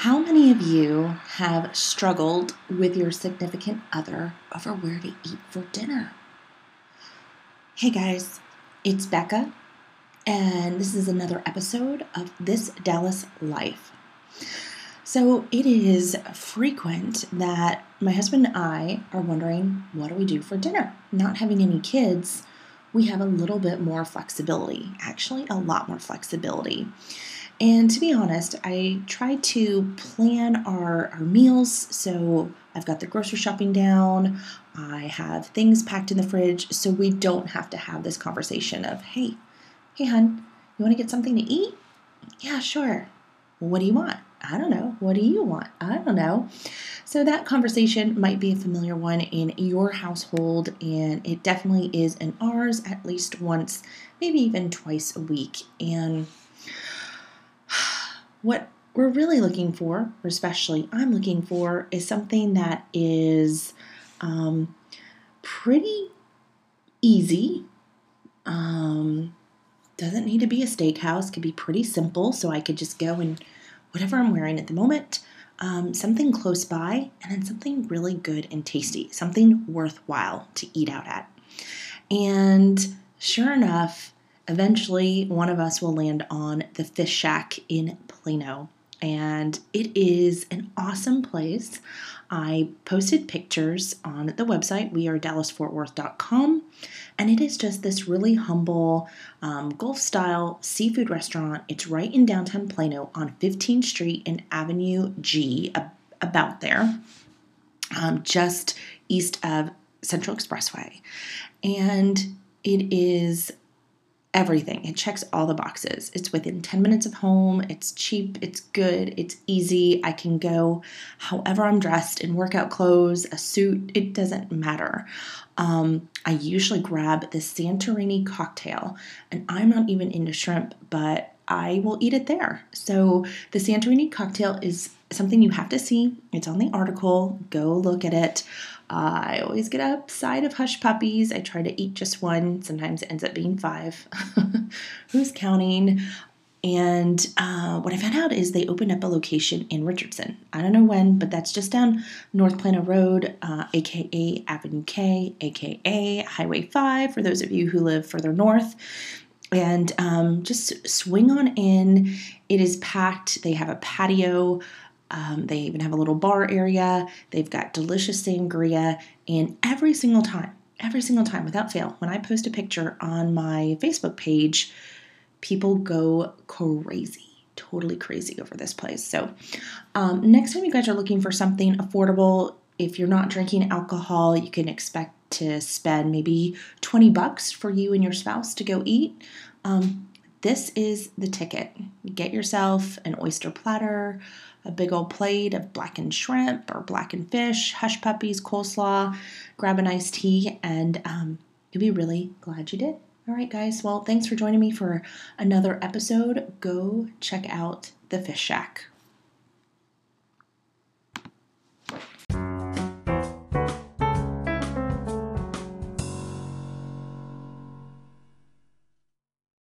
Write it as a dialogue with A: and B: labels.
A: How many of you have struggled with your significant other over where to eat for dinner? Hey guys, it's Becca, and this is another episode of This Dallas Life. So, it is frequent that my husband and I are wondering what do we do for dinner? Not having any kids, we have a little bit more flexibility, actually, a lot more flexibility. And to be honest, I try to plan our, our meals. So I've got the grocery shopping down, I have things packed in the fridge, so we don't have to have this conversation of, hey, hey, hun, you want to get something to eat? Yeah, sure. what do you want? I don't know. What do you want? I don't know. So, that conversation might be a familiar one in your household, and it definitely is in ours at least once, maybe even twice a week. And what we're really looking for, or especially I'm looking for, is something that is um, pretty easy. Um, doesn't need to be a steakhouse, could be pretty simple. So I could just go and whatever I'm wearing at the moment, um, something close by, and then something really good and tasty, something worthwhile to eat out at. And sure enough, eventually one of us will land on the Fish Shack in Plano. And it is an awesome place. I posted pictures on the website, wearedallasfortworth.com, and it is just this really humble um, Gulf style seafood restaurant. It's right in downtown Plano on 15th Street and Avenue G, about there, um, just east of Central Expressway. And it is everything. It checks all the boxes. It's within 10 minutes of home. It's cheap. It's good. It's easy. I can go however I'm dressed in workout clothes, a suit. It doesn't matter. Um, I usually grab the Santorini cocktail, and I'm not even into shrimp, but I will eat it there. So the Santorini cocktail is something you have to see. It's on the article. Go look at it. Uh, I always get a side of hush puppies. I try to eat just one. Sometimes it ends up being five. Who's counting? And uh, what I found out is they opened up a location in Richardson. I don't know when, but that's just down North Plano Road, uh, aka Avenue K, aka Highway 5, for those of you who live further north. And um, just swing on in. It is packed. They have a patio. Um, they even have a little bar area. They've got delicious sangria. And every single time, every single time without fail, when I post a picture on my Facebook page, people go crazy. Totally crazy over this place. So, um, next time you guys are looking for something affordable, if you're not drinking alcohol, you can expect to spend maybe 20 bucks for you and your spouse to go eat. Um, this is the ticket. Get yourself an oyster platter, a big old plate of blackened shrimp or blackened fish, hush puppies, coleslaw, grab an iced tea, and um, you'll be really glad you did. All right, guys. Well, thanks for joining me for another episode. Go check out the Fish Shack.